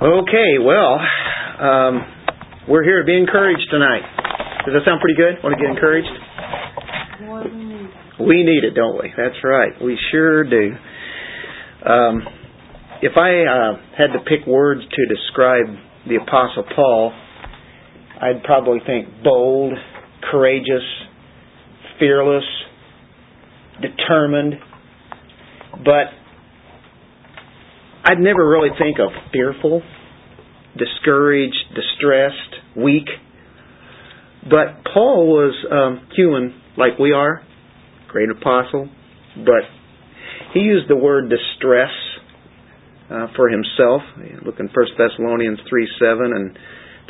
Okay, well, um, we're here to be encouraged tonight. Does that sound pretty good? Want to get encouraged? We need it, don't we? That's right. We sure do. Um, if I uh, had to pick words to describe the Apostle Paul, I'd probably think bold, courageous, fearless, determined, but I'd never really think of fearful, discouraged, distressed, weak. But Paul was um, human like we are, great apostle, but he used the word distress uh, for himself. Look in 1 Thessalonians 3 7 and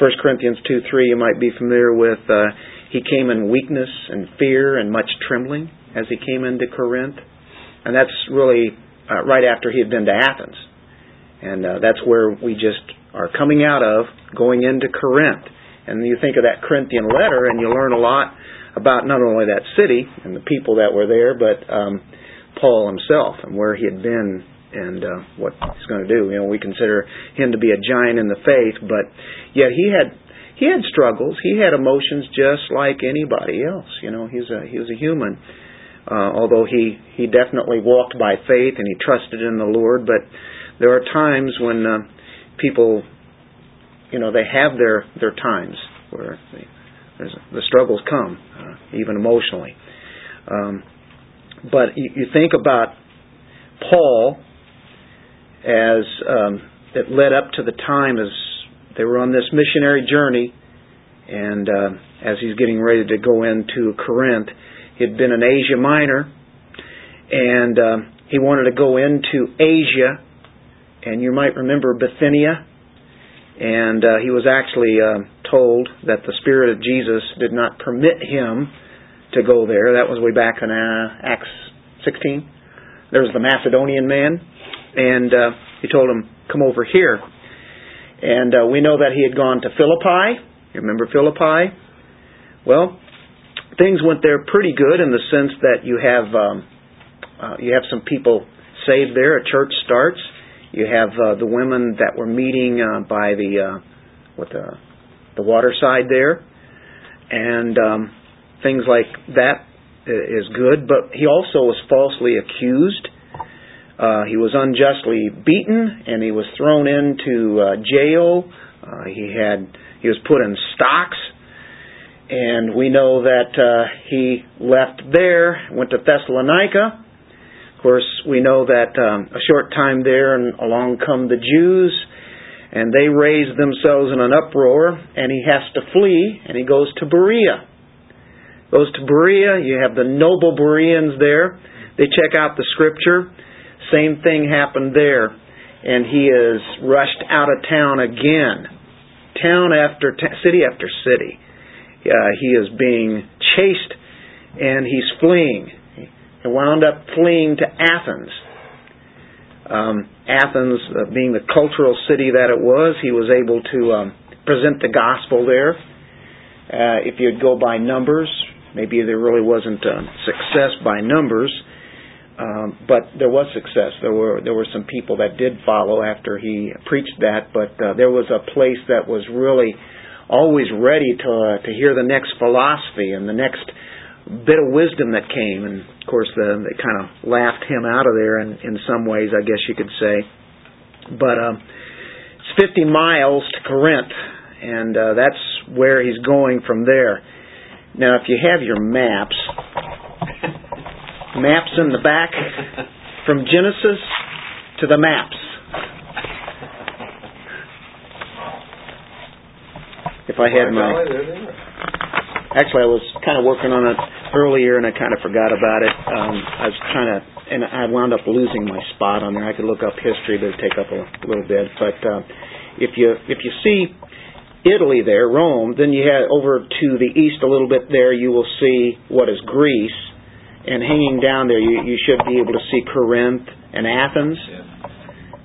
1 Corinthians 2 3, you might be familiar with. Uh, he came in weakness and fear and much trembling as he came into Corinth. And that's really uh, right after he had been to Athens. And uh, that's where we just are coming out of, going into Corinth. And you think of that Corinthian letter, and you learn a lot about not only that city and the people that were there, but um, Paul himself and where he had been and uh, what he's going to do. You know, we consider him to be a giant in the faith, but yet he had he had struggles. He had emotions just like anybody else. You know, he's a he was a human. Uh, although he he definitely walked by faith and he trusted in the Lord, but there are times when uh, people, you know, they have their their times where they, the struggles come, uh, even emotionally. Um, but you, you think about Paul as um, it led up to the time as they were on this missionary journey, and uh, as he's getting ready to go into Corinth, he had been in Asia Minor, and uh, he wanted to go into Asia and you might remember Bithynia. And uh, he was actually uh, told that the Spirit of Jesus did not permit him to go there. That was way back in uh, Acts 16. There was the Macedonian man, and uh, he told him, "Come over here." And uh, we know that he had gone to Philippi. You remember Philippi? Well, things went there pretty good in the sense that you have um, uh, you have some people saved there. A church starts. You have uh, the women that were meeting uh, by the uh, what the the water side there, and um, things like that is good. But he also was falsely accused. Uh, he was unjustly beaten, and he was thrown into uh, jail. Uh, he had he was put in stocks, and we know that uh, he left there, went to Thessalonica, of course, we know that um, a short time there, and along come the Jews, and they raise themselves in an uproar, and he has to flee, and he goes to Berea. Goes to Berea. You have the noble Bereans there. They check out the Scripture. Same thing happened there, and he is rushed out of town again, town after t- city after city. Uh, he is being chased, and he's fleeing and wound up fleeing to Athens. Um, Athens, uh, being the cultural city that it was, he was able to um, present the gospel there. Uh, if you'd go by numbers, maybe there really wasn't a success by numbers, um, but there was success. There were there were some people that did follow after he preached that, but uh, there was a place that was really always ready to uh, to hear the next philosophy and the next bit of wisdom that came, and of course the, they kind of laughed him out of there in, in some ways, I guess you could say. But um, it's 50 miles to Corinth, and uh, that's where he's going from there. Now, if you have your maps, maps in the back, from Genesis to the maps. If I had my actually I was kind of working on it earlier and I kind of forgot about it. Um, I was trying to, and I wound up losing my spot on there. I could look up history, but it'd take up a little bit. But uh, if you if you see Italy there, Rome, then you head over to the east a little bit. There you will see what is Greece, and hanging down there you, you should be able to see Corinth and Athens,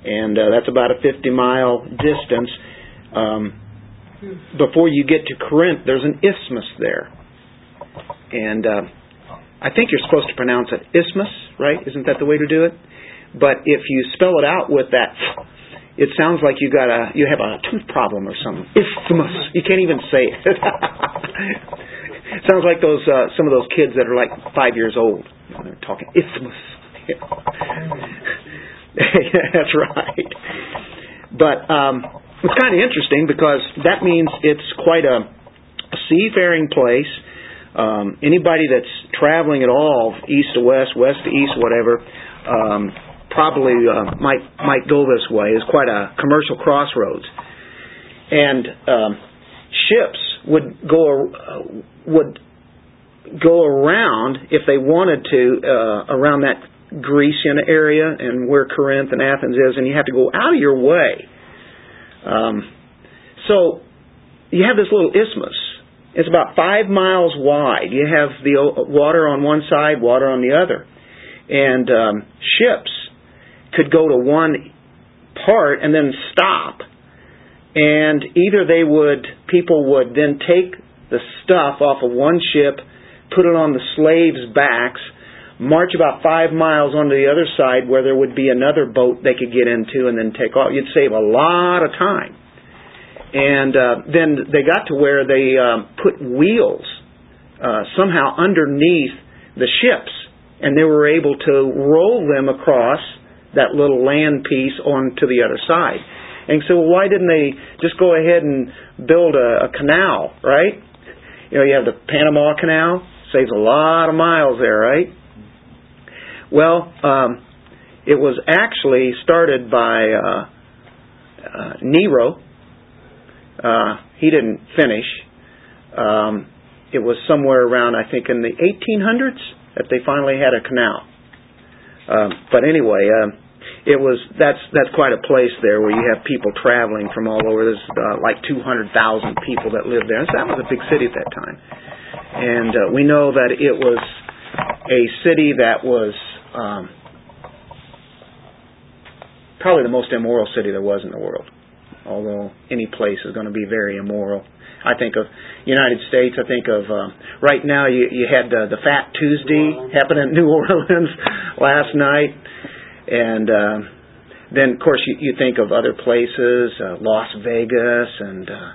and uh, that's about a 50 mile distance. Um, before you get to Corinth, there's an isthmus there. And uh, I think you're supposed to pronounce it isthmus, right? Isn't that the way to do it? But if you spell it out with that, it sounds like you got a you have a tooth problem or something. Isthmus. You can't even say it. sounds like those uh, some of those kids that are like five years old. They're talking isthmus. That's right. But um, it's kind of interesting because that means it's quite a, a seafaring place. Um, anybody that's traveling at all, east to west, west to east, whatever, um, probably uh, might might go this way. It's quite a commercial crossroads, and um, ships would go uh, would go around if they wanted to uh, around that Grecian area and where Corinth and Athens is, and you have to go out of your way. Um, so you have this little isthmus. It's about five miles wide. You have the water on one side, water on the other, and um, ships could go to one part and then stop. And either they would, people would then take the stuff off of one ship, put it on the slaves' backs, march about five miles onto the other side where there would be another boat they could get into and then take off. You'd save a lot of time. And uh, then they got to where they uh, put wheels uh, somehow underneath the ships, and they were able to roll them across that little land piece onto the other side. And so, why didn't they just go ahead and build a, a canal, right? You know, you have the Panama Canal, saves a lot of miles there, right? Well, um, it was actually started by uh, uh, Nero. Uh, he didn't finish. Um, it was somewhere around, I think, in the 1800s that they finally had a canal. Um, but anyway, uh, it was that's that's quite a place there where you have people traveling from all over. There's uh, like 200,000 people that live there. And so that was a big city at that time. And uh, we know that it was a city that was um, probably the most immoral city there was in the world. Although any place is going to be very immoral. I think of United States. I think of uh, right now. You you had uh, the Fat Tuesday happen in New Orleans last night and uh, then, of course, you, you think of other places, uh, Las Vegas, and uh,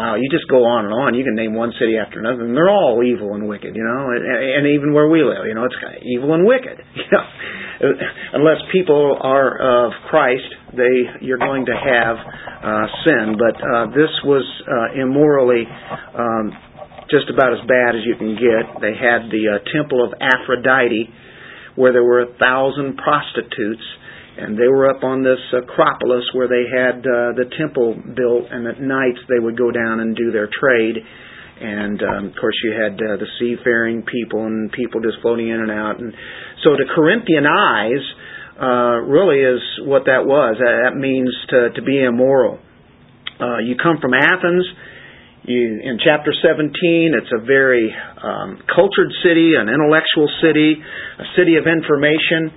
wow, you just go on and on. You can name one city after another, and they're all evil and wicked, you know. And, and even where we live, you know, it's kind of evil and wicked. You know, unless people are of Christ, they you're going to have uh, sin. But uh, this was uh, immorally. Um, just about as bad as you can get. They had the uh, temple of Aphrodite, where there were a thousand prostitutes, and they were up on this Acropolis where they had uh, the temple built, and at nights they would go down and do their trade. And um, of course, you had uh, the seafaring people and people just floating in and out. And so, to Corinthian eyes, uh, really is what that was. That means to, to be immoral. Uh, you come from Athens you, in chapter 17, it's a very um, cultured city, an intellectual city, a city of information.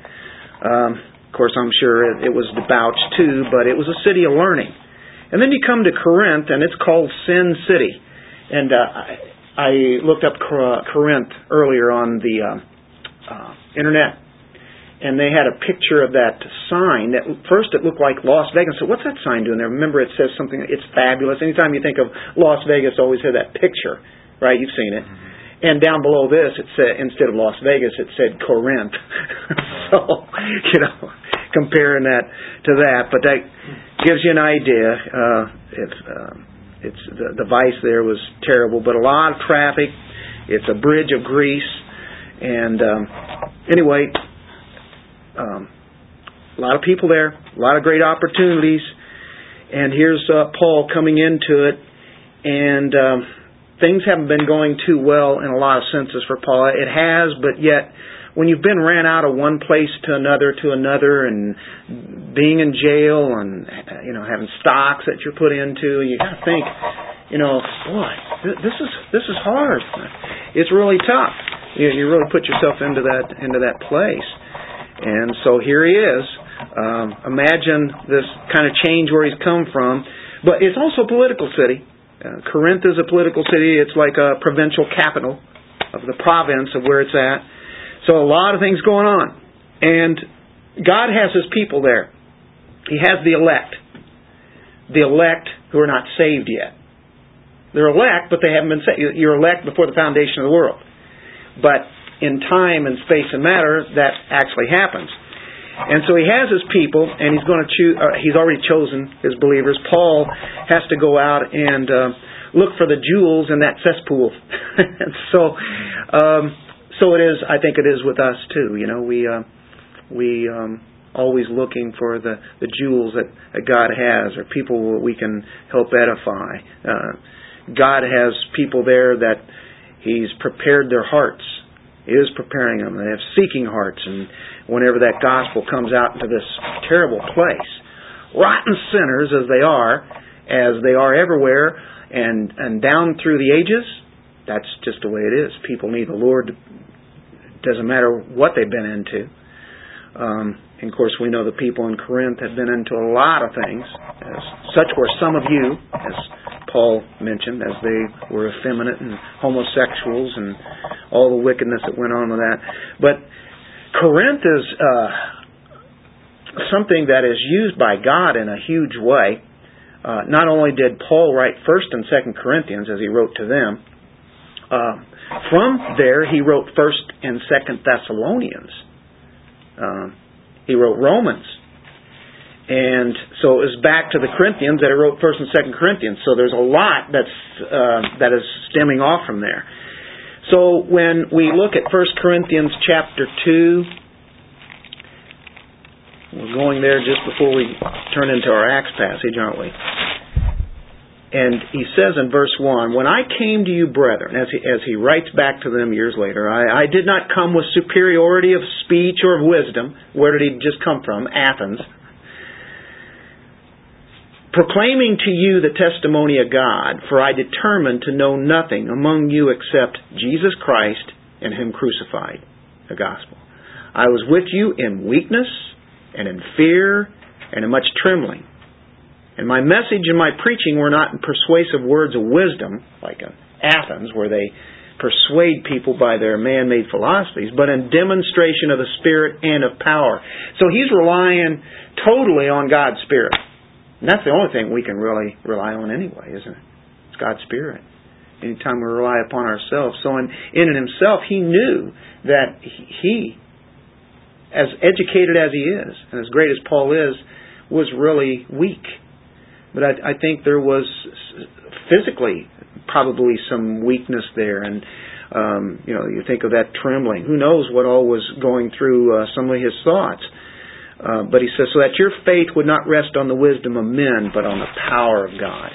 Um, of course, I'm sure it, it was debauched too, but it was a city of learning. And then you come to Corinth, and it's called Sin City. And uh, I, I looked up Corinth earlier on the uh, uh, internet, and they had a picture of that sign that first it looked like Las Vegas. So what's that sign doing there? Remember, it says something. It's fabulous. Anytime you think of Las Vegas, always have that picture, right? You've seen it. Mm-hmm. And down below this, it said instead of Las Vegas, it said Corinth. so you know, comparing that to that, but that gives you an idea. Uh, it's uh, it's the, the vice there was terrible, but a lot of traffic. It's a bridge of Greece, and um, anyway, um, a lot of people there, a lot of great opportunities, and here's uh, Paul coming into it, and um, things haven't been going too well in a lot of senses for Paul. It has, but yet when you've been ran out of one place to another to another and being in jail and you know having stocks that you're put into you got to think you know boy this is this is hard it's really tough you, you really put yourself into that into that place and so here he is. Um, imagine this kind of change where he's come from. But it's also a political city. Uh, Corinth is a political city. It's like a provincial capital of the province of where it's at. So a lot of things going on. And God has his people there. He has the elect. the elect who are not saved yet. They're elect, but they haven't been saved. You're elect before the foundation of the world. But in time and space and matter, that actually happens. And so he has his people, and he's going to choose. Uh, he's already chosen his believers. Paul has to go out and uh, look for the jewels in that cesspool. so, um, so it is. I think it is with us too. You know, we uh, we um, always looking for the the jewels that, that God has, or people we can help edify. Uh, God has people there that He's prepared their hearts. He is preparing them. They have seeking hearts, and whenever that gospel comes out into this terrible place, rotten sinners as they are, as they are everywhere, and and down through the ages, that's just the way it is. People need the Lord. Doesn't matter what they've been into. Um, and of course, we know the people in Corinth have been into a lot of things. As such were some of you, as Paul mentioned, as they were effeminate and homosexuals and all the wickedness that went on with that. But Corinth is uh, something that is used by God in a huge way. Uh, not only did Paul write First and Second Corinthians as he wrote to them, uh, from there he wrote First and Second Thessalonians. Um, he wrote Romans. And so it was back to the Corinthians that he wrote First and Second Corinthians. So there's a lot that's uh, that is stemming off from there. So when we look at First Corinthians chapter two, we're going there just before we turn into our Acts passage, aren't we? And he says in verse 1, When I came to you, brethren, as he, as he writes back to them years later, I, I did not come with superiority of speech or of wisdom. Where did he just come from? Athens proclaiming to you the testimony of God, for I determined to know nothing among you except Jesus Christ and Him crucified, the gospel. I was with you in weakness and in fear and in much trembling. And my message and my preaching were not persuasive words of wisdom, like in Athens, where they persuade people by their man made philosophies, but in demonstration of the Spirit and of power. So he's relying totally on God's Spirit. And that's the only thing we can really rely on anyway, isn't it? It's God's Spirit. Anytime we rely upon ourselves. So in, in and himself, he knew that he, as educated as he is, and as great as Paul is, was really weak. But I, I think there was physically probably some weakness there, and um, you know, you think of that trembling. Who knows what all was going through uh, some of his thoughts? Uh, but he says, so that your faith would not rest on the wisdom of men, but on the power of God.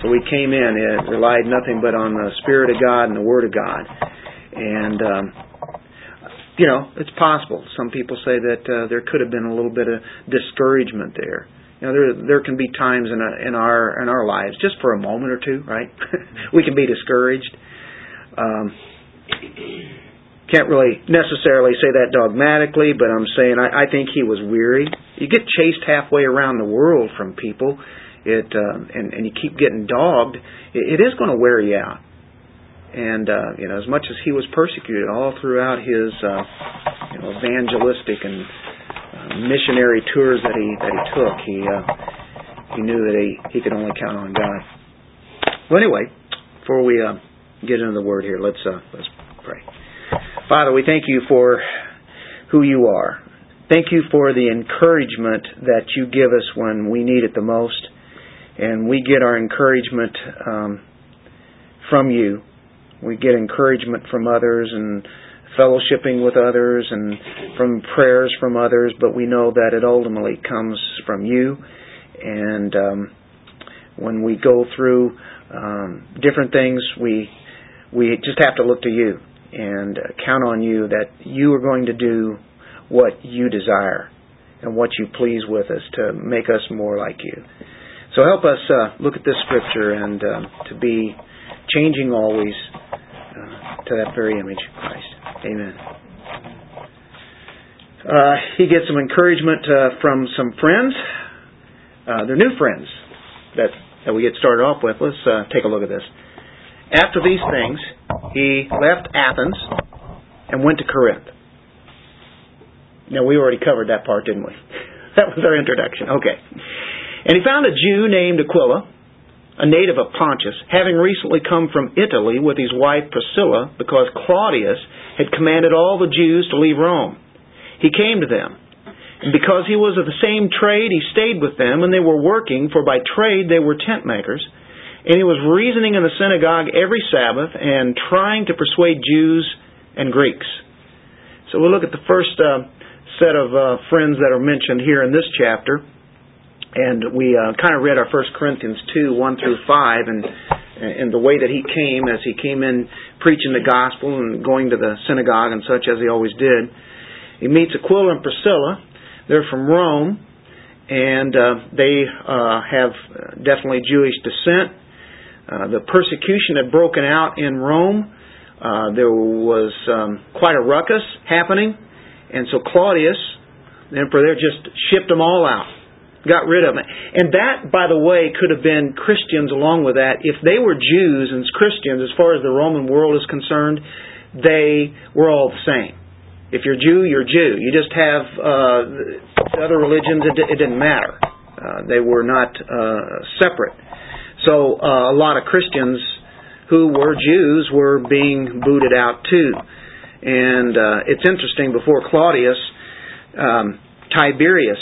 So we came in, it relied nothing but on the Spirit of God and the Word of God. And, um, you know, it's possible. Some people say that uh, there could have been a little bit of discouragement there. You know, there there can be times in a, in our in our lives, just for a moment or two, right? we can be discouraged. Um, can't really necessarily say that dogmatically, but I'm saying I, I think he was weary. You get chased halfway around the world from people, it uh, and and you keep getting dogged. It, it is going to wear you out. And uh, you know, as much as he was persecuted all throughout his uh, you know evangelistic and missionary tours that he that he took, he uh, he knew that he he could only count on God. Well, anyway, before we uh, get into the word here, let's uh, let's pray. Father, we thank you for who you are. Thank you for the encouragement that you give us when we need it the most. And we get our encouragement um, from you. We get encouragement from others and fellowshipping with others and from prayers from others, but we know that it ultimately comes from you. And um, when we go through um, different things, we we just have to look to you and count on you that you are going to do what you desire and what you please with us to make us more like you. So help us uh, look at this scripture and uh, to be changing always uh, to that very image of Christ. Amen. Uh, he gets some encouragement uh, from some friends. Uh, they're new friends that, that we get started off with. Let's take a look at this. After these things, he left Athens and went to Corinth. Now, we already covered that part, didn't we? That was our introduction. Okay. And he found a Jew named Aquila, a native of Pontus, having recently come from Italy with his wife Priscilla because Claudius had commanded all the Jews to leave Rome. He came to them. And because he was of the same trade, he stayed with them, and they were working, for by trade they were tent makers. And he was reasoning in the synagogue every Sabbath and trying to persuade Jews and Greeks. So we'll look at the first uh, set of uh, friends that are mentioned here in this chapter. And we uh, kind of read our First Corinthians 2, 1 through 5, and, and the way that he came, as he came in preaching the gospel and going to the synagogue and such, as he always did. He meets Aquila and Priscilla. They're from Rome, and uh, they uh, have definitely Jewish descent. Uh, the persecution had broken out in Rome. Uh, there was um, quite a ruckus happening, and so Claudius, the emperor there, just shipped them all out got rid of it. And that, by the way, could have been Christians along with that. If they were Jews and Christians, as far as the Roman world is concerned, they were all the same. If you're Jew, you're Jew. You just have uh, other religions, it, it didn't matter. Uh, they were not uh, separate. So uh, a lot of Christians who were Jews were being booted out too. And uh, it's interesting, before Claudius, um, Tiberius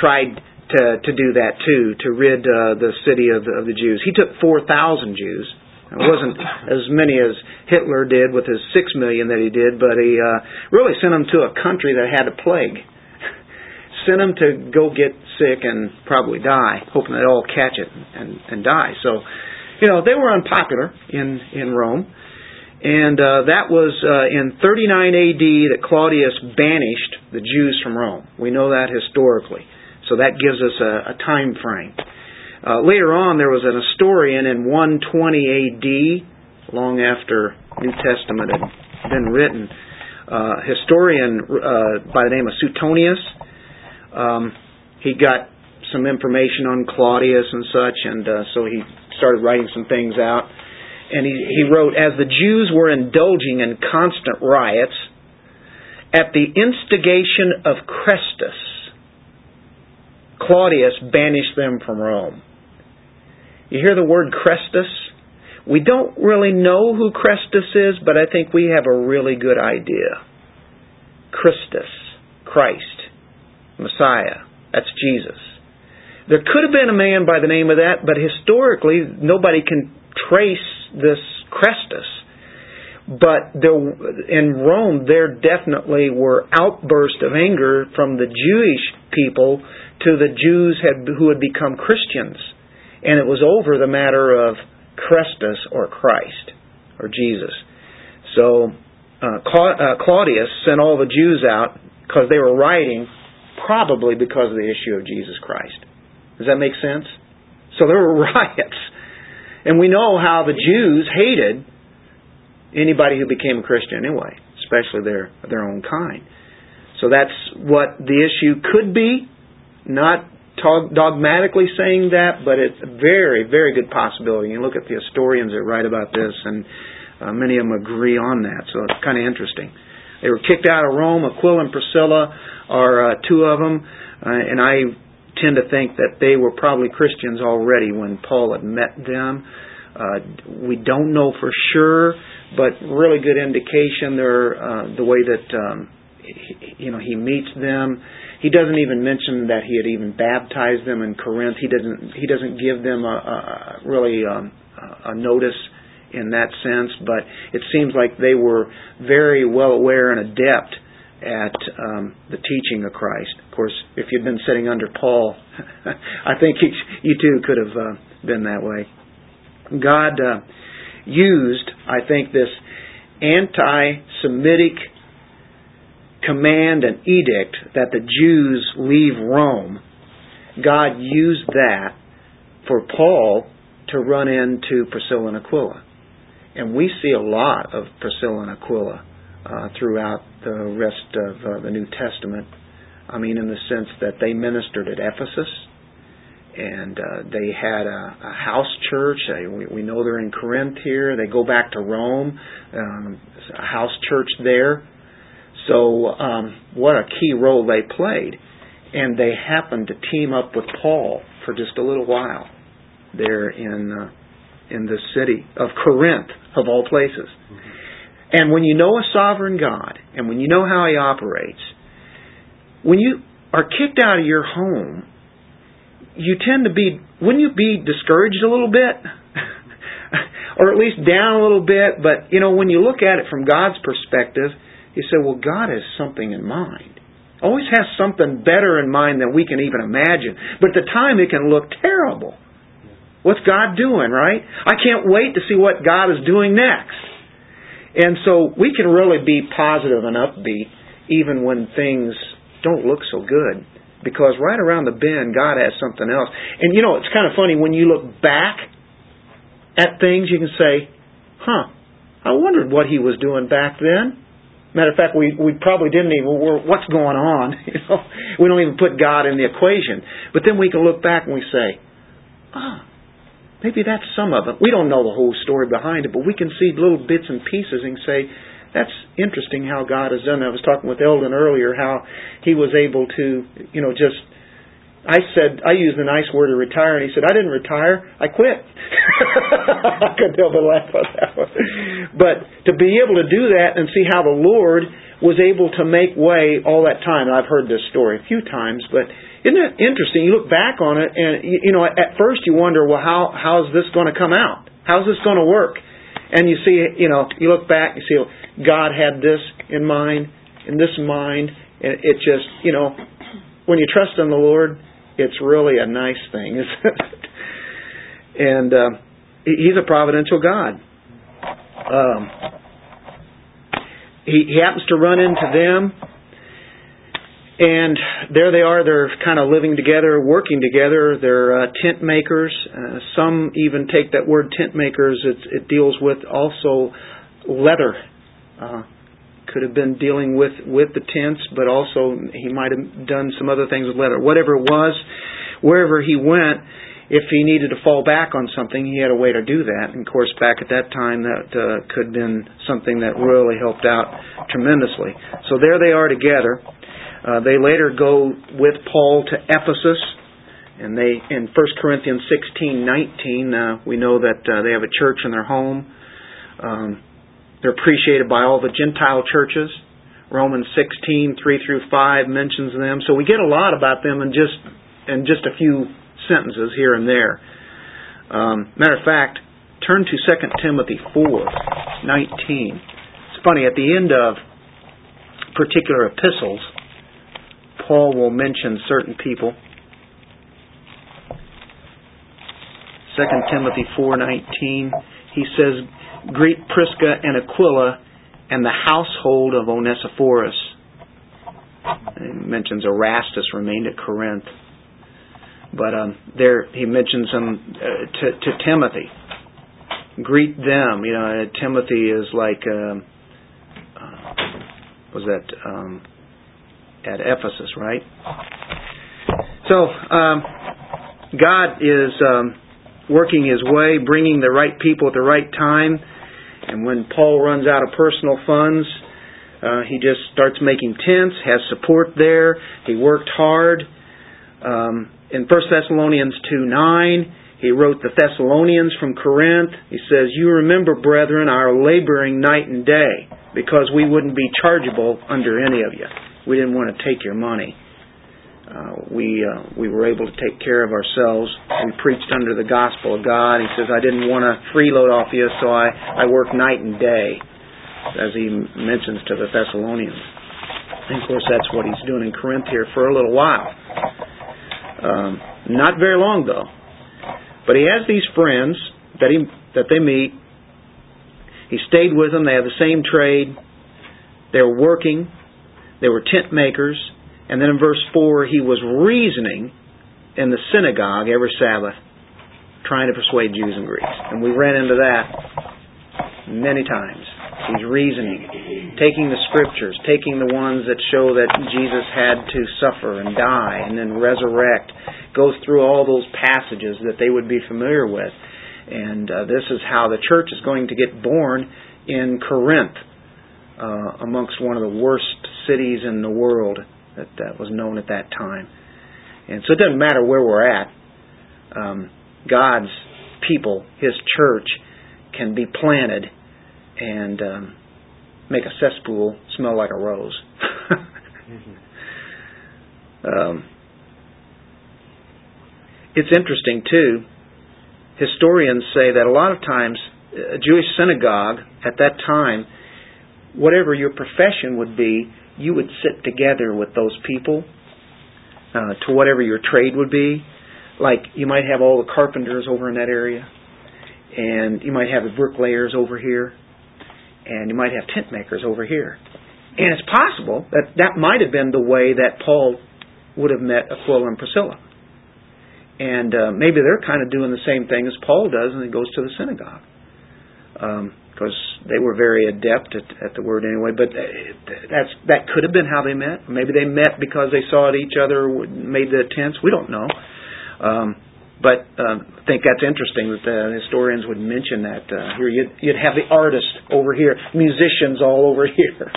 tried to to do that too, to rid uh, the city of the, of the Jews. He took four thousand Jews. It wasn't as many as Hitler did with his six million that he did, but he uh, really sent them to a country that had a plague. sent them to go get sick and probably die, hoping they'd all catch it and, and die. So, you know, they were unpopular in in Rome. And uh, that was uh, in 39 AD that Claudius banished the Jews from Rome. We know that historically. So that gives us a, a time frame. Uh, later on, there was an historian in 120 AD, long after New Testament had been written, uh, historian uh, by the name of Suetonius. Um, he got some information on Claudius and such, and uh, so he started writing some things out. And he, he wrote, As the Jews were indulging in constant riots, at the instigation of Chrestus, Claudius banished them from Rome. You hear the word Chrestus? We don't really know who Chrestus is, but I think we have a really good idea. Christus, Christ, Messiah. That's Jesus. There could have been a man by the name of that, but historically nobody can trace this Chrestus. But there, in Rome, there definitely were outbursts of anger from the Jewish people to the Jews had, who had become Christians. And it was over the matter of Christus or Christ or Jesus. So uh, uh Claudius sent all the Jews out because they were rioting, probably because of the issue of Jesus Christ. Does that make sense? So there were riots. And we know how the Jews hated anybody who became a Christian anyway, especially their their own kind. So that's what the issue could be. Not dogmatically saying that, but it's a very, very good possibility. You look at the historians that write about this, and uh, many of them agree on that. So it's kind of interesting. They were kicked out of Rome. Aquila and Priscilla are uh, two of them, uh, and I tend to think that they were probably Christians already when Paul had met them. Uh, we don't know for sure, but really good indication. They're uh, the way that um, he, you know he meets them he doesn't even mention that he had even baptized them in Corinth. He doesn't. He doesn't give them a, a really um, a notice in that sense. But it seems like they were very well aware and adept at um, the teaching of Christ. Of course, if you'd been sitting under Paul, I think you, you too could have uh, been that way. God uh, used, I think, this anti-Semitic command and edict that the Jews leave Rome, God used that for Paul to run into Priscilla and Aquila. And we see a lot of Priscilla and Aquila uh, throughout the rest of uh, the New Testament. I mean, in the sense that they ministered at Ephesus and uh, they had a, a house church. Uh, we, we know they're in Corinth here. They go back to Rome, um, a house church there. So, um, what a key role they played. And they happened to team up with Paul for just a little while there in uh, in the city of Corinth, of all places. And when you know a sovereign God, and when you know how He operates, when you are kicked out of your home, you tend to be, wouldn't you be discouraged a little bit? or at least down a little bit, but you know, when you look at it from God's perspective, you say, well, God has something in mind. Always has something better in mind than we can even imagine. But at the time, it can look terrible. What's God doing, right? I can't wait to see what God is doing next. And so we can really be positive and upbeat even when things don't look so good. Because right around the bend, God has something else. And you know, it's kind of funny when you look back at things, you can say, huh, I wondered what he was doing back then. Matter of fact, we, we probably didn't even, well, what's going on? You know, we don't even put God in the equation. But then we can look back and we say, ah, maybe that's some of it. We don't know the whole story behind it, but we can see little bits and pieces and say, that's interesting how God has done. I was talking with Eldon earlier how he was able to, you know, just I said I used a nice word to retire, and he said I didn't retire, I quit. I couldn't help but laugh at that one. But to be able to do that and see how the Lord was able to make way all that time. I've heard this story a few times, but isn't it interesting? You look back on it, and you know at first you wonder, well, how how is this going to come out? How's this going to work? And you see, you know, you look back, you see God had this in mind, in this mind, and it just, you know, when you trust in the Lord, it's really a nice thing, isn't it? and uh, He's a providential God. Um, he, he happens to run into them, and there they are. They're kind of living together, working together. They're uh, tent makers. Uh, some even take that word tent makers. It, it deals with also leather. Uh, could have been dealing with with the tents, but also he might have done some other things with leather. Whatever it was, wherever he went, if he needed to fall back on something, he had a way to do that. And of course, back at that time, that uh, could have been something that really helped out tremendously. So there they are together. Uh, they later go with Paul to Ephesus, and they in 1 Corinthians 16:19, uh, we know that uh, they have a church in their home. Um, they're appreciated by all the Gentile churches. Romans 16, 3 through 5 mentions them. So we get a lot about them in just, in just a few sentences here and there. Um, matter of fact, turn to 2 Timothy 4, 19. It's funny, at the end of particular epistles, Paul will mention certain people. 2 Timothy 4:19 he says Greet Prisca and Aquila and the household of Onesiphorus. He mentions Erastus remained at Corinth. But um, there he mentions them uh, to, to Timothy. Greet them. You know, Timothy is like, um, uh, was that um, at Ephesus, right? So um, God is um, working His way, bringing the right people at the right time and when Paul runs out of personal funds, uh, he just starts making tents, has support there. He worked hard. Um, in 1 Thessalonians 2 9, he wrote the Thessalonians from Corinth. He says, You remember, brethren, our laboring night and day, because we wouldn't be chargeable under any of you. We didn't want to take your money uh, we uh, we were able to take care of ourselves. We preached under the gospel of God. He says, I didn't want to freeload off you, so I, I worked night and day, as he mentions to the Thessalonians. And of course, that's what he's doing in Corinth here for a little while. Um, not very long though. But he has these friends that he that they meet. He stayed with them. They have the same trade. They were working. They were tent makers. And then in verse 4, he was reasoning in the synagogue every Sabbath, trying to persuade Jews and Greeks. And we ran into that many times. He's reasoning, taking the scriptures, taking the ones that show that Jesus had to suffer and die and then resurrect, goes through all those passages that they would be familiar with. And uh, this is how the church is going to get born in Corinth, uh, amongst one of the worst cities in the world that, that was known at that time. And so it doesn't matter where we're at. um, God's people, His church, can be planted and um, make a cesspool smell like a rose. um, it's interesting too. Historians say that a lot of times a Jewish synagogue at that time, whatever your profession would be, you would sit together with those people uh, to whatever your trade would be. Like you might have all the carpenters over in that area, and you might have the bricklayers over here, and you might have tent makers over here. And it's possible that that might have been the way that Paul would have met Aquila and Priscilla. And uh, maybe they're kind of doing the same thing as Paul does when he goes to the synagogue. Because they were very adept at, at the word anyway, but uh, that's that could have been how they met. Maybe they met because they saw each other, made the tents. We don't know. Um, but um, I think that's interesting that the historians would mention that uh, here you'd, you'd have the artists over here, musicians all over here.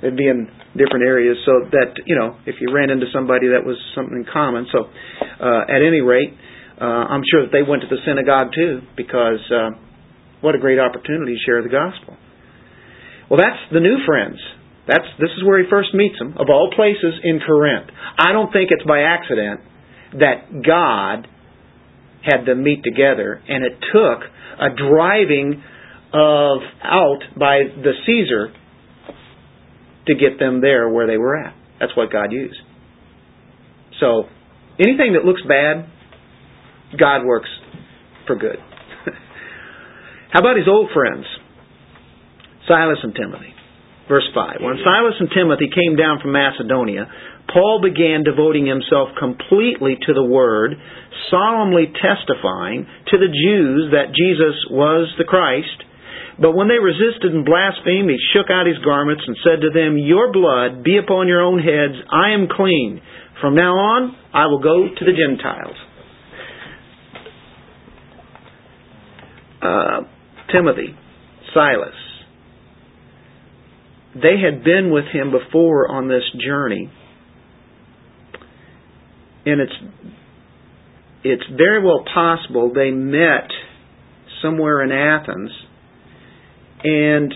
They'd be in different areas, so that you know if you ran into somebody that was something in common. So, uh, at any rate, uh, I'm sure that they went to the synagogue too, because uh, what a great opportunity to share the gospel. Well, that's the new friends. That's this is where he first meets them, of all places in Corinth. I don't think it's by accident that God had them meet together, and it took a driving of out by the Caesar to get them there where they were at. That's what God used. So anything that looks bad, God works for good. How about his old friends, Silas and Timothy? Verse 5. When Silas and Timothy came down from Macedonia, Paul began devoting himself completely to the Word, solemnly testifying to the Jews that Jesus was the Christ. But when they resisted and blasphemed, he shook out his garments and said to them, Your blood be upon your own heads. I am clean. From now on, I will go to the Gentiles. Uh, Timothy, Silas, they had been with him before on this journey and it's it's very well possible they met somewhere in Athens and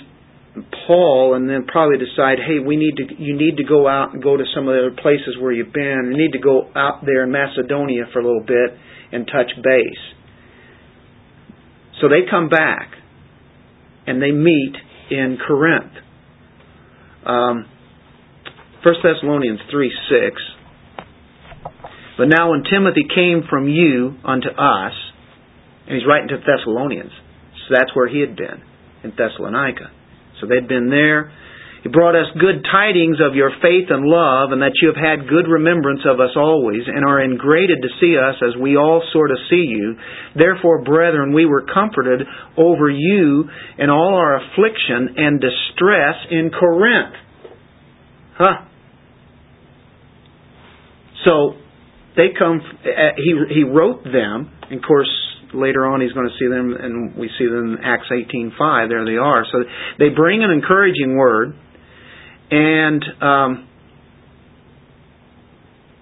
Paul and then probably decide, hey, we need to you need to go out and go to some of the other places where you've been. You need to go out there in Macedonia for a little bit and touch base. So they come back and they meet in Corinth. Um, 1 Thessalonians 3 6 but now when Timothy came from you unto us, and he's writing to Thessalonians, so that's where he had been, in Thessalonica. So they'd been there. He brought us good tidings of your faith and love, and that you have had good remembrance of us always, and are ingrated to see us as we all sort of see you. Therefore, brethren, we were comforted over you in all our affliction and distress in Corinth. Huh. So, they come. Uh, he he wrote them. And of course, later on he's going to see them, and we see them in Acts eighteen five. There they are. So they bring an encouraging word, and um,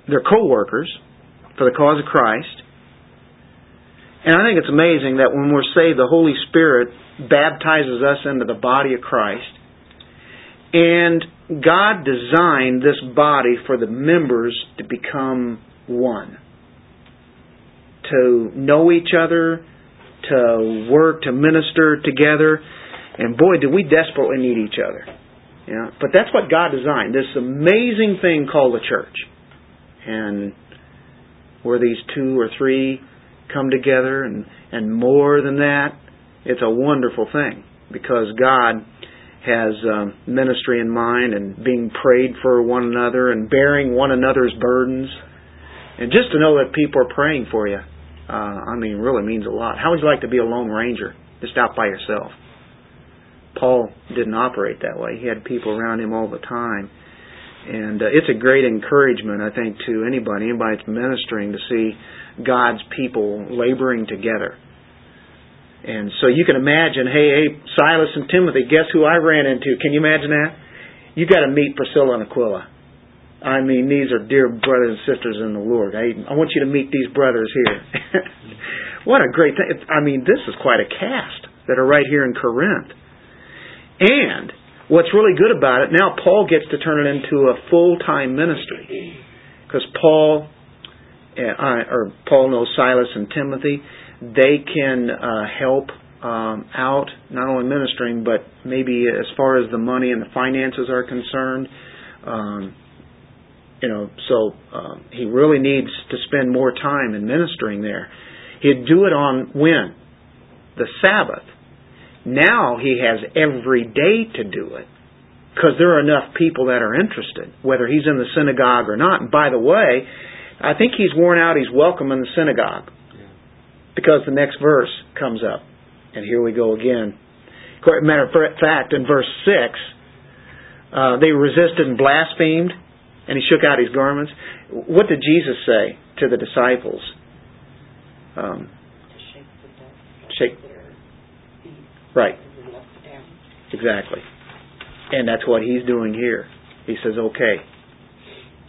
they're co-workers for the cause of Christ. And I think it's amazing that when we're saved, the Holy Spirit baptizes us into the body of Christ. And God designed this body for the members to become one. To know each other, to work, to minister together. And boy, do we desperately need each other. Yeah, but that's what God designed. This amazing thing called the church. And where these two or three come together and, and more than that, it's a wonderful thing because God has um, ministry in mind and being prayed for one another and bearing one another's burdens. And just to know that people are praying for you, uh, I mean, really means a lot. How would you like to be a lone ranger, just out by yourself? Paul didn't operate that way. He had people around him all the time. And uh, it's a great encouragement, I think, to anybody, anybody that's ministering, to see God's people laboring together. And so you can imagine, hey, hey, Silas and Timothy, guess who I ran into? Can you imagine that? You got to meet Priscilla and Aquila. I mean, these are dear brothers and sisters in the Lord. I, I want you to meet these brothers here. what a great thing. I mean, this is quite a cast that are right here in Corinth. And what's really good about it, now Paul gets to turn it into a full-time ministry. Because Paul, uh, or Paul knows Silas and Timothy, they can uh, help um, out, not only ministering, but maybe as far as the money and the finances are concerned. Um, you know, so um, he really needs to spend more time in ministering there. He'd do it on when? The Sabbath. Now he has every day to do it because there are enough people that are interested, whether he's in the synagogue or not. And by the way, I think he's worn out he's welcome in the synagogue because the next verse comes up. And here we go again. Matter of fact, in verse 6, uh, they resisted and blasphemed and he shook out his garments. What did Jesus say to the disciples? Um, shake. Right. Exactly. And that's what he's doing here. He says, okay,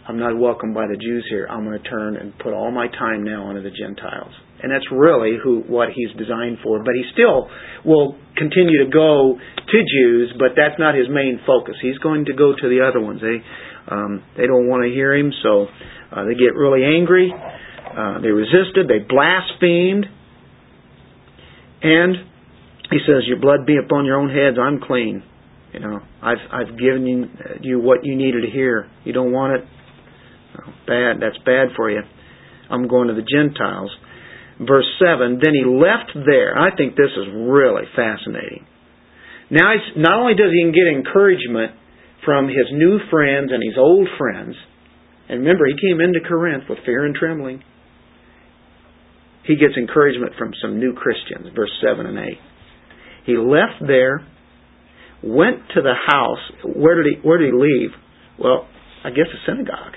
I'm not welcomed by the Jews here. I'm going to turn and put all my time now onto the Gentiles. And that's really who what he's designed for. But he still will continue to go to Jews, but that's not his main focus. He's going to go to the other ones. They um, they don't want to hear him, so uh, they get really angry. Uh, they resisted. They blasphemed. And he says, "Your blood be upon your own heads. I'm clean. You know, I've I've given you, what you needed to hear. You don't want it. Oh, bad. That's bad for you. I'm going to the Gentiles." Verse seven. Then he left there. I think this is really fascinating. Now, not only does he get encouragement from his new friends and his old friends. And remember, he came into Corinth with fear and trembling. He gets encouragement from some new Christians, verse 7 and 8. He left there, went to the house. Where did he, where did he leave? Well, I guess a synagogue.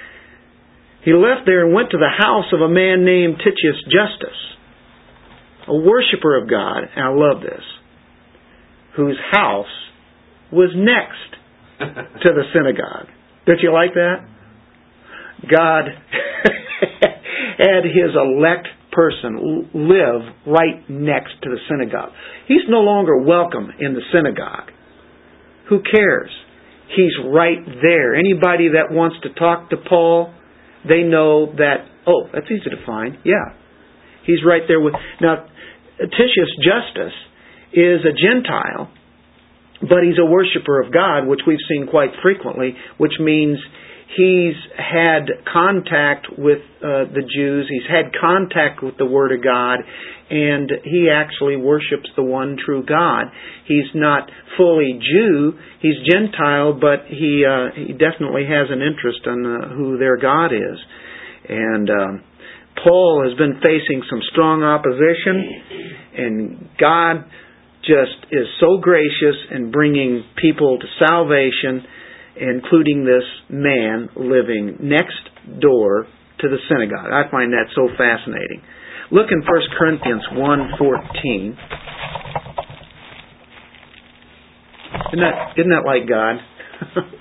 he left there and went to the house of a man named Titius Justus, a worshiper of God, and I love this, whose house was next to the synagogue. Don't you like that? God had his elect person live right next to the synagogue. He's no longer welcome in the synagogue. Who cares? He's right there. Anybody that wants to talk to Paul, they know that, oh, that's easy to find. Yeah. He's right there with. Now, Titius Justus is a Gentile but he's a worshiper of God, which we've seen quite frequently, which means he's had contact with uh, the Jews, he's had contact with the Word of God, and he actually worships the one true God. He's not fully Jew, he's Gentile, but he uh, he definitely has an interest in uh, who their God is. And um, Paul has been facing some strong opposition, and God just is so gracious in bringing people to salvation, including this man living next door to the synagogue. I find that so fascinating. Look in 1 Corinthians 1.14. Isn't that, isn't that like God?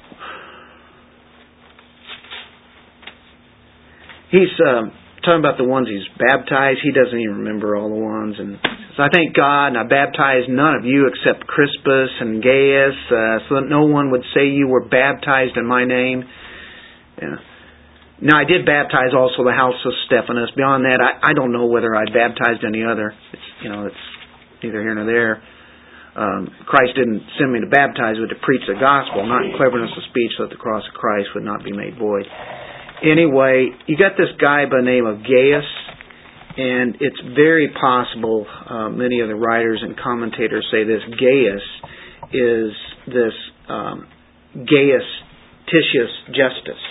He's um, talking about the ones he's baptized. He doesn't even remember all the ones, and so I thank God, and I baptized none of you except Crispus and Gaius, uh, so that no one would say you were baptized in my name. Yeah. Now I did baptize also the house of Stephanas. Beyond that, I, I don't know whether I baptized any other. It's you know it's neither here nor there. Um, Christ didn't send me to baptize, but to preach the gospel, not in cleverness of speech, so that the cross of Christ would not be made void. Anyway, you got this guy by the name of Gaius and it's very possible, uh, many of the writers and commentators say this, Gaius is this um, Gaius Titius Justus,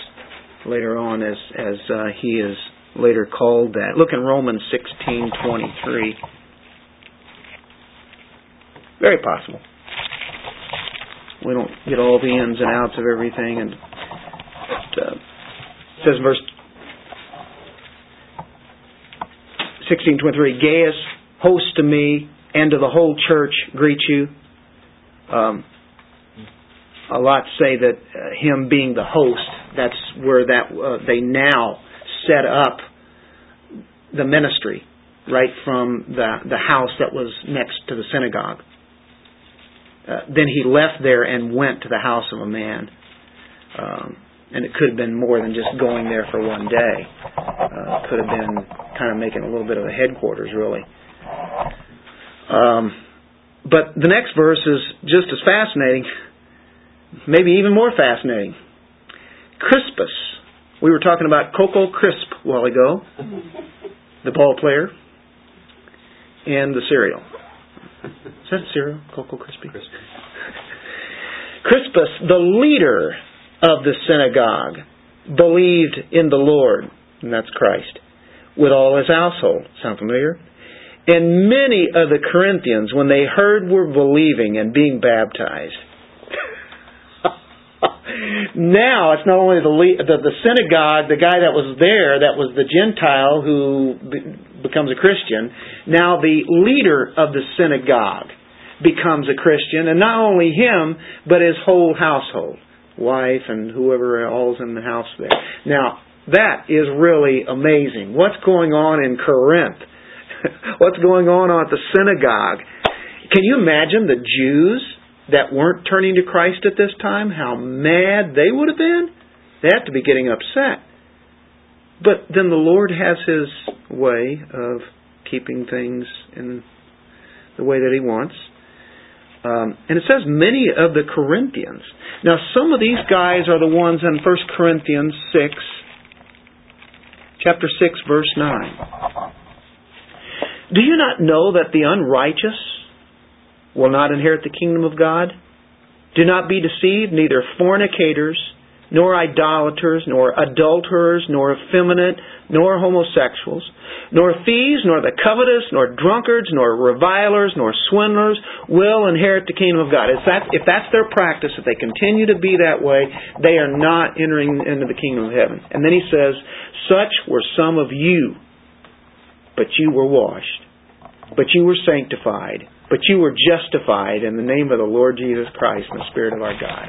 later on as, as uh, he is later called that. Look in Romans 16.23. Very possible. We don't get all the ins and outs of everything, and it uh, says verse 1623, Gaius, host to me and to the whole church greet you. Um, a lot say that uh, him being the host That's where that uh, they now set up the ministry right from the the house that was next to the synagogue. Uh, then he left there and went to the house of a man. Um, and it could have been more than just going there for one day. Uh, could have been kind of making a little bit of a headquarters, really. Um, but the next verse is just as fascinating, maybe even more fascinating. Crispus. We were talking about Coco Crisp a while ago, the ball player, and the cereal. Is that cereal? Coco Crispy? Crispy. Crispus, the leader of the synagogue, believed in the Lord, and that's Christ, with all his household. Sound familiar? And many of the Corinthians, when they heard were believing and being baptized. now it's not only the, the the synagogue, the guy that was there, that was the Gentile who be, becomes a Christian. Now the leader of the synagogue becomes a Christian, and not only him, but his whole household, wife and whoever all's in the house there. Now that is really amazing. What's going on in Corinth? What's going on at the synagogue? Can you imagine the Jews that weren't turning to Christ at this time, how mad they would have been. They have to be getting upset. But then the Lord has His way of keeping things in the way that He wants. Um, and it says many of the Corinthians. Now, some of these guys are the ones in 1 Corinthians 6, chapter 6, verse 9. Do you not know that the unrighteous will not inherit the kingdom of God? Do not be deceived, neither fornicators, nor idolaters, nor adulterers, nor effeminate, nor homosexuals, nor thieves, nor the covetous, nor drunkards, nor revilers, nor swindlers will inherit the kingdom of God. If, that, if that's their practice, if they continue to be that way, they are not entering into the kingdom of heaven. And then he says, Such were some of you, but you were washed, but you were sanctified, but you were justified in the name of the Lord Jesus Christ and the Spirit of our God.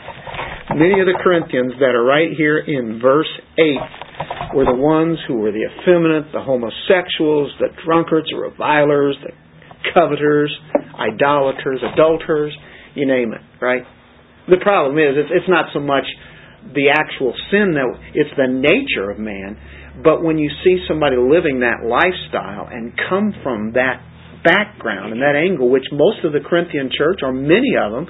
Many of the Corinthians that are right here in verse 8 were the ones who were the effeminate, the homosexuals, the drunkards, the revilers, the coveters, idolaters, adulterers, you name it, right? The problem is, it's not so much the actual sin that it's the nature of man, but when you see somebody living that lifestyle and come from that background and that angle, which most of the Corinthian church, or many of them,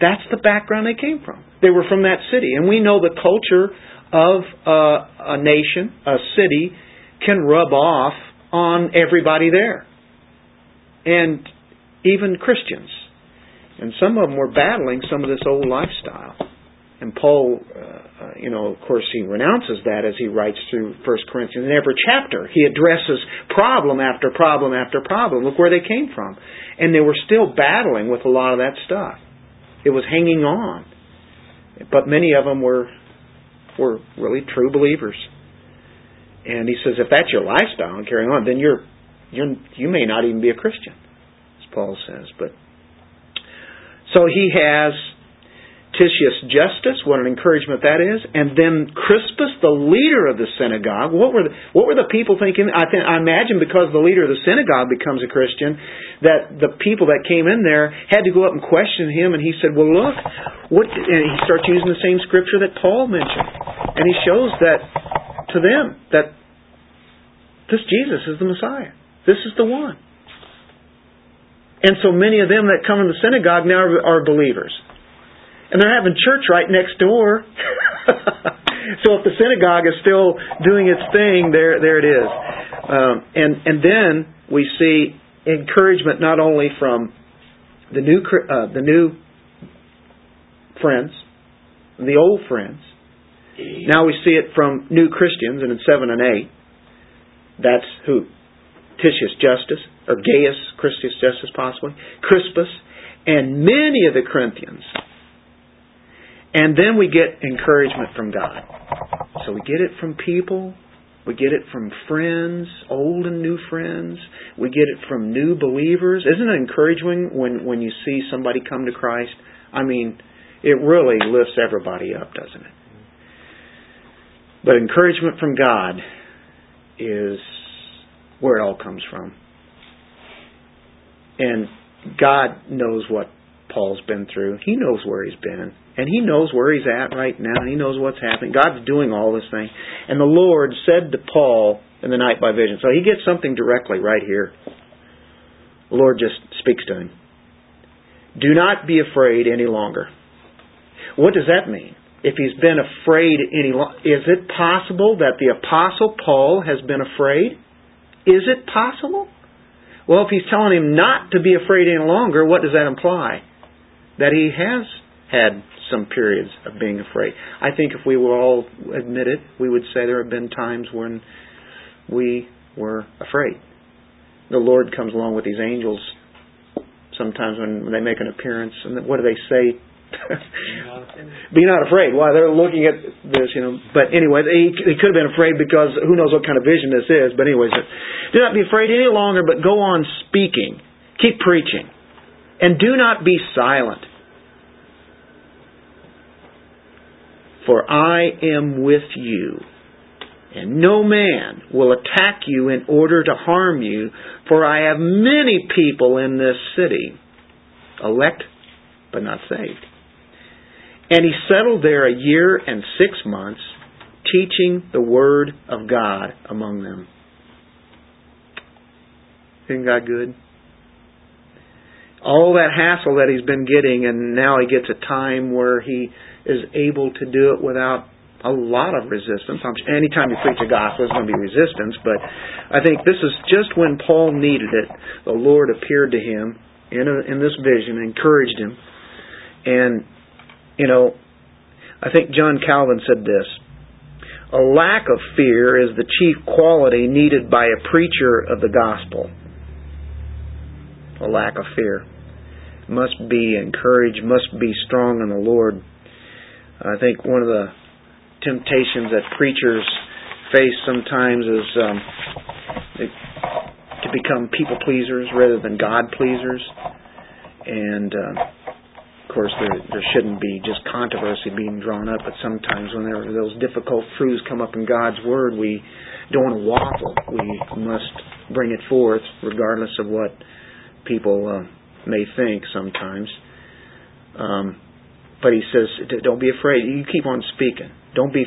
that's the background they came from. They were from that city. And we know the culture of uh, a nation, a city, can rub off on everybody there. And even Christians. And some of them were battling some of this old lifestyle. And Paul, uh, uh, you know, of course, he renounces that as he writes through First Corinthians. In every chapter, he addresses problem after problem after problem. Look where they came from, and they were still battling with a lot of that stuff. It was hanging on, but many of them were were really true believers. And he says, if that's your lifestyle and carrying on, then you're you're you may not even be a Christian, as Paul says. But so he has Titius Justus, what an encouragement that is, and then Crispus, the leader of the synagogue. What were the, what were the people thinking? I, I imagine because the leader of the synagogue becomes a Christian, that the people that came in there had to go up and question him, and he said, "Well, look, what?" And he starts using the same scripture that Paul mentioned, and he shows that to them that this Jesus is the Messiah. This is the one. And so many of them that come in the synagogue now are believers and they're having church right next door. so if the synagogue is still doing its thing, there there it is. Um, and and then we see encouragement not only from the new uh, the new friends, the old friends. Now we see it from new Christians, and in seven and eight, that's who Titius Justus or Gaius Christus Justus possibly Crispus, and many of the Corinthians and then we get encouragement from God. So we get it from people. We get it from friends, old and new friends. We get it from new believers. Isn't it encouraging when, when you see somebody come to Christ? I mean, it really lifts everybody up, doesn't it? But encouragement from God is where it all comes from. And God knows what Paul's been through. He knows where he's been. And he knows where he's at right now. and He knows what's happening. God's doing all this thing. And the Lord said to Paul in the night by vision. So he gets something directly right here. The Lord just speaks to him. Do not be afraid any longer. What does that mean? If he's been afraid any longer, is it possible that the apostle Paul has been afraid? Is it possible? Well, if he's telling him not to be afraid any longer, what does that imply? That he has had some periods of being afraid. I think if we were all admit it, we would say there have been times when we were afraid. The Lord comes along with these angels sometimes when they make an appearance, and what do they say? Be not afraid. Why they're looking at this, you know. But anyway, he, he could have been afraid because who knows what kind of vision this is. But anyways, do not be afraid any longer, but go on speaking, keep preaching, and do not be silent. For I am with you and no man will attack you in order to harm you, for I have many people in this city, elect but not saved. And he settled there a year and six months, teaching the word of God among them. Isn't God good? All that hassle that he's been getting, and now he gets a time where he is able to do it without a lot of resistance. Anytime you preach the gospel, there's going to be resistance, but I think this is just when Paul needed it. The Lord appeared to him in, a, in this vision, encouraged him, and, you know, I think John Calvin said this A lack of fear is the chief quality needed by a preacher of the gospel. A lack of fear. Must be encouraged, must be strong in the Lord. I think one of the temptations that preachers face sometimes is um, to become people pleasers rather than God pleasers. And uh, of course, there, there shouldn't be just controversy being drawn up, but sometimes when there those difficult truths come up in God's Word, we don't want to waffle. We must bring it forth, regardless of what people uh, may think sometimes. Um, but he says, don't be afraid. You keep on speaking. Don't be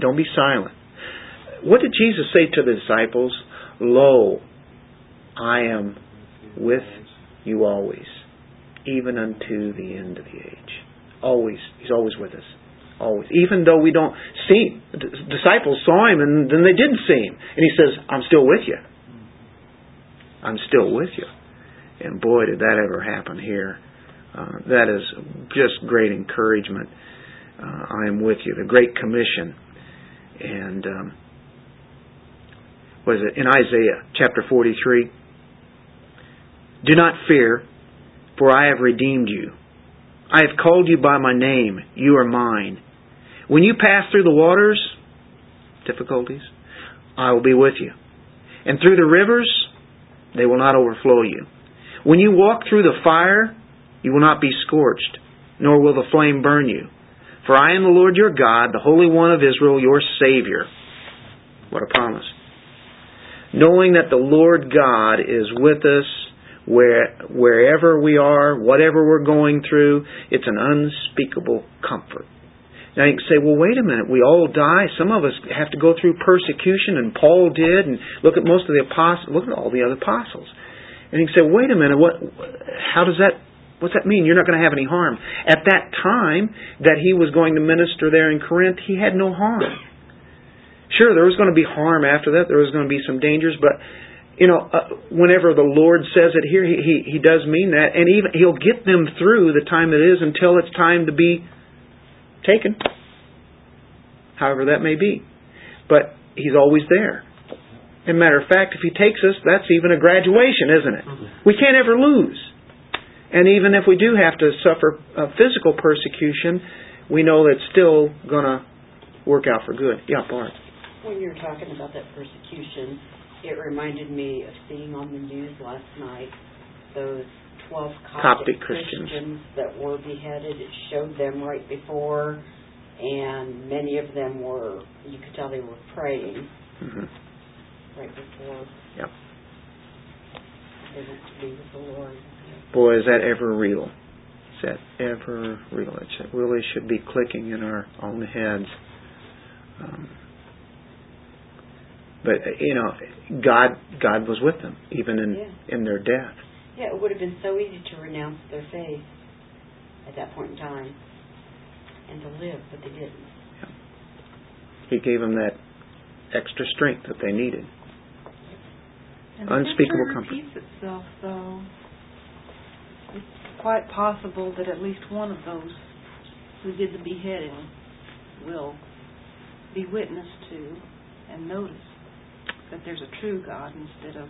don't be silent. What did Jesus say to the disciples? Lo, I am with you always, even unto the end of the age. Always, He's always with us. Always. Even though we don't see the disciples saw him and then they didn't see him. And he says, I'm still with you. I'm still with you. And boy, did that ever happen here. Uh, that is just great encouragement uh, I am with you. The Great Commission. And um, what is it? In Isaiah chapter 43. Do not fear, for I have redeemed you. I have called you by my name. You are mine. When you pass through the waters, difficulties, I will be with you. And through the rivers, they will not overflow you. When you walk through the fire, you will not be scorched, nor will the flame burn you. For I am the Lord your God, the Holy One of Israel, your Savior. What a promise. Knowing that the Lord God is with us where, wherever we are, whatever we're going through, it's an unspeakable comfort. Now you can say, well, wait a minute, we all die. Some of us have to go through persecution, and Paul did, and look at most of the apostles, look at all the other apostles. And you can say, wait a minute, what, how does that What's that mean? You're not going to have any harm. At that time that he was going to minister there in Corinth, he had no harm. Sure, there was going to be harm after that. There was going to be some dangers, but you know, uh, whenever the Lord says it here, he, he he does mean that, and even He'll get them through the time it is until it's time to be taken. However that may be, but He's always there. As a matter of fact, if He takes us, that's even a graduation, isn't it? We can't ever lose. And even if we do have to suffer physical persecution, we know that it's still going to work out for good. Yeah, Bart. When you were talking about that persecution, it reminded me of seeing on the news last night those 12 Coptic, Coptic Christians. Christians that were beheaded. It showed them right before, and many of them were, you could tell they were praying hmm right before Yep. they went to be with the Lord. Boy, is that ever real. Is that ever real? It really should be clicking in our own heads. Um, but you know, God God was with them even in Yeah. in their death. Yeah, it would have been so easy to renounce their faith at that point in time and to live, but they didn't. He gave them that extra strength that they needed. And Unspeakable the comfort. history repeats itself, though. It's quite possible that at least one of those who did the beheading will be witness to and notice that there's a true God instead of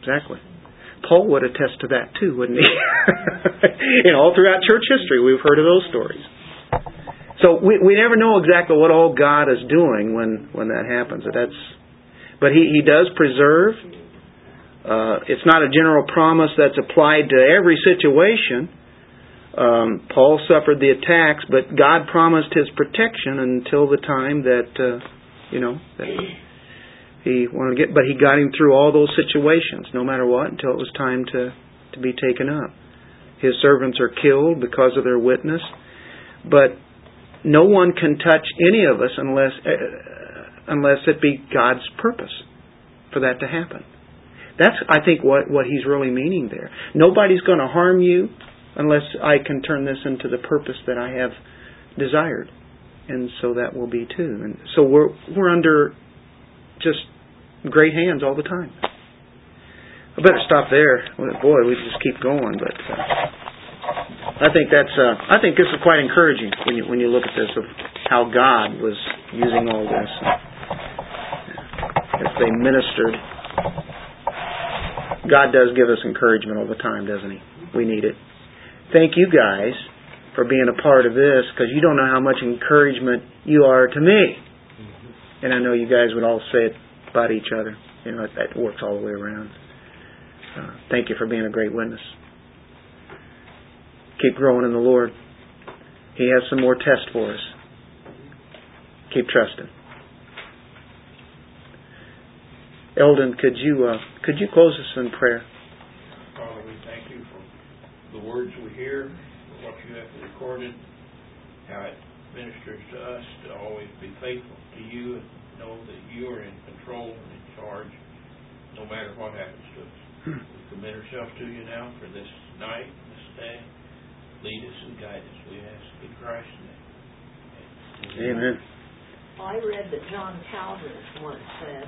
Exactly. Paul would attest to that too, wouldn't he? know, all throughout church history, we've heard of those stories. So we we never know exactly what all God is doing when when that happens. That's, but he he does preserve. Uh, it's not a general promise that's applied to every situation. Um, Paul suffered the attacks, but God promised His protection until the time that uh, you know that he wanted to get, but he got him through all those situations, no matter what, until it was time to to be taken up. His servants are killed because of their witness, but no one can touch any of us unless uh, unless it be God's purpose for that to happen. That's I think what what he's really meaning there. Nobody's going to harm you unless I can turn this into the purpose that I have desired, and so that will be too. And so we're we're under just great hands all the time. I better stop there. Boy, we just keep going, but uh, I think that's uh, I think this is quite encouraging when you when you look at this of how God was using all this as they ministered. God does give us encouragement all the time, doesn't He? We need it. Thank you guys for being a part of this because you don't know how much encouragement you are to me. And I know you guys would all say it about each other. You know, that works all the way around. Uh, thank you for being a great witness. Keep growing in the Lord. He has some more tests for us. Keep trusting. Eldon, could you uh, could you close us in prayer? Father, we thank you for the words we hear, for what you have recorded, how it ministers to us to always be faithful to you and know that you are in control and in charge no matter what happens to us. We commit ourselves to you now for this night, this day. Lead us and guide us, we ask in Christ's name. Amen. I read that John Calvin once said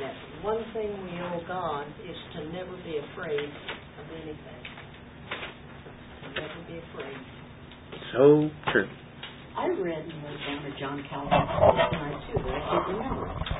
that one thing we owe God is to never be afraid of anything. To never be afraid. So true. I read and wrote down a John Calvin quote tonight too, but I can't remember.